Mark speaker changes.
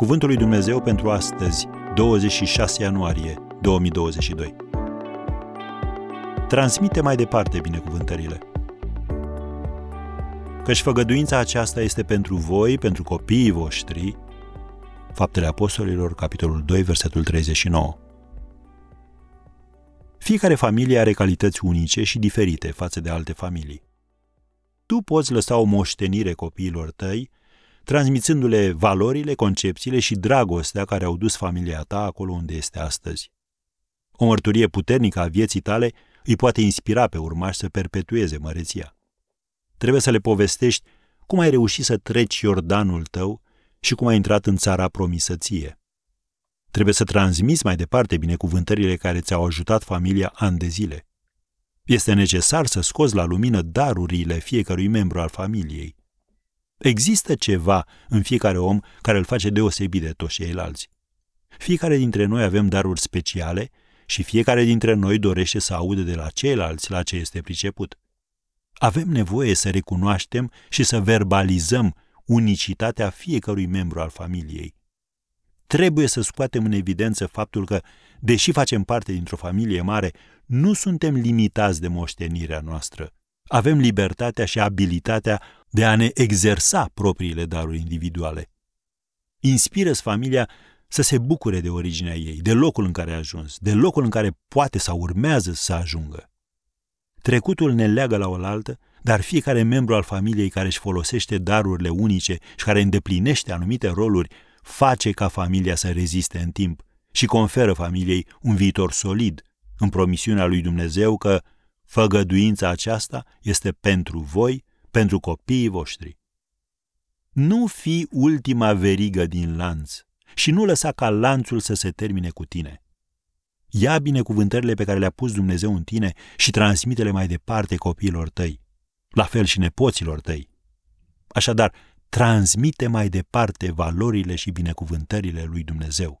Speaker 1: Cuvântul lui Dumnezeu pentru astăzi, 26 ianuarie 2022. Transmite mai departe binecuvântările. Căci făgăduința aceasta este pentru voi, pentru copiii voștri. Faptele Apostolilor, capitolul 2, versetul 39. Fiecare familie are calități unice și diferite față de alte familii. Tu poți lăsa o moștenire copiilor tăi transmițându-le valorile, concepțiile și dragostea care au dus familia ta acolo unde este astăzi. O mărturie puternică a vieții tale îi poate inspira pe urmași să perpetueze măreția. Trebuie să le povestești cum ai reușit să treci Iordanul tău și cum ai intrat în țara promisă ție. Trebuie să transmiți mai departe binecuvântările care ți-au ajutat familia ani de zile. Este necesar să scoți la lumină darurile fiecărui membru al familiei. Există ceva în fiecare om care îl face deosebit de toți ceilalți. Fiecare dintre noi avem daruri speciale și fiecare dintre noi dorește să audă de la ceilalți la ce este priceput. Avem nevoie să recunoaștem și să verbalizăm unicitatea fiecărui membru al familiei. Trebuie să scoatem în evidență faptul că, deși facem parte dintr-o familie mare, nu suntem limitați de moștenirea noastră. Avem libertatea și abilitatea de a ne exersa propriile daruri individuale. Inspiră-ți familia să se bucure de originea ei, de locul în care a ajuns, de locul în care poate sau urmează să ajungă. Trecutul ne leagă la oaltă, dar fiecare membru al familiei care își folosește darurile unice și care îndeplinește anumite roluri face ca familia să reziste în timp și conferă familiei un viitor solid, în promisiunea lui Dumnezeu că făgăduința aceasta este pentru voi pentru copiii voștri. Nu fi ultima verigă din lanț și nu lăsa ca lanțul să se termine cu tine. Ia binecuvântările pe care le-a pus Dumnezeu în tine și transmite-le mai departe copiilor tăi, la fel și nepoților tăi. Așadar, transmite mai departe valorile și binecuvântările lui Dumnezeu.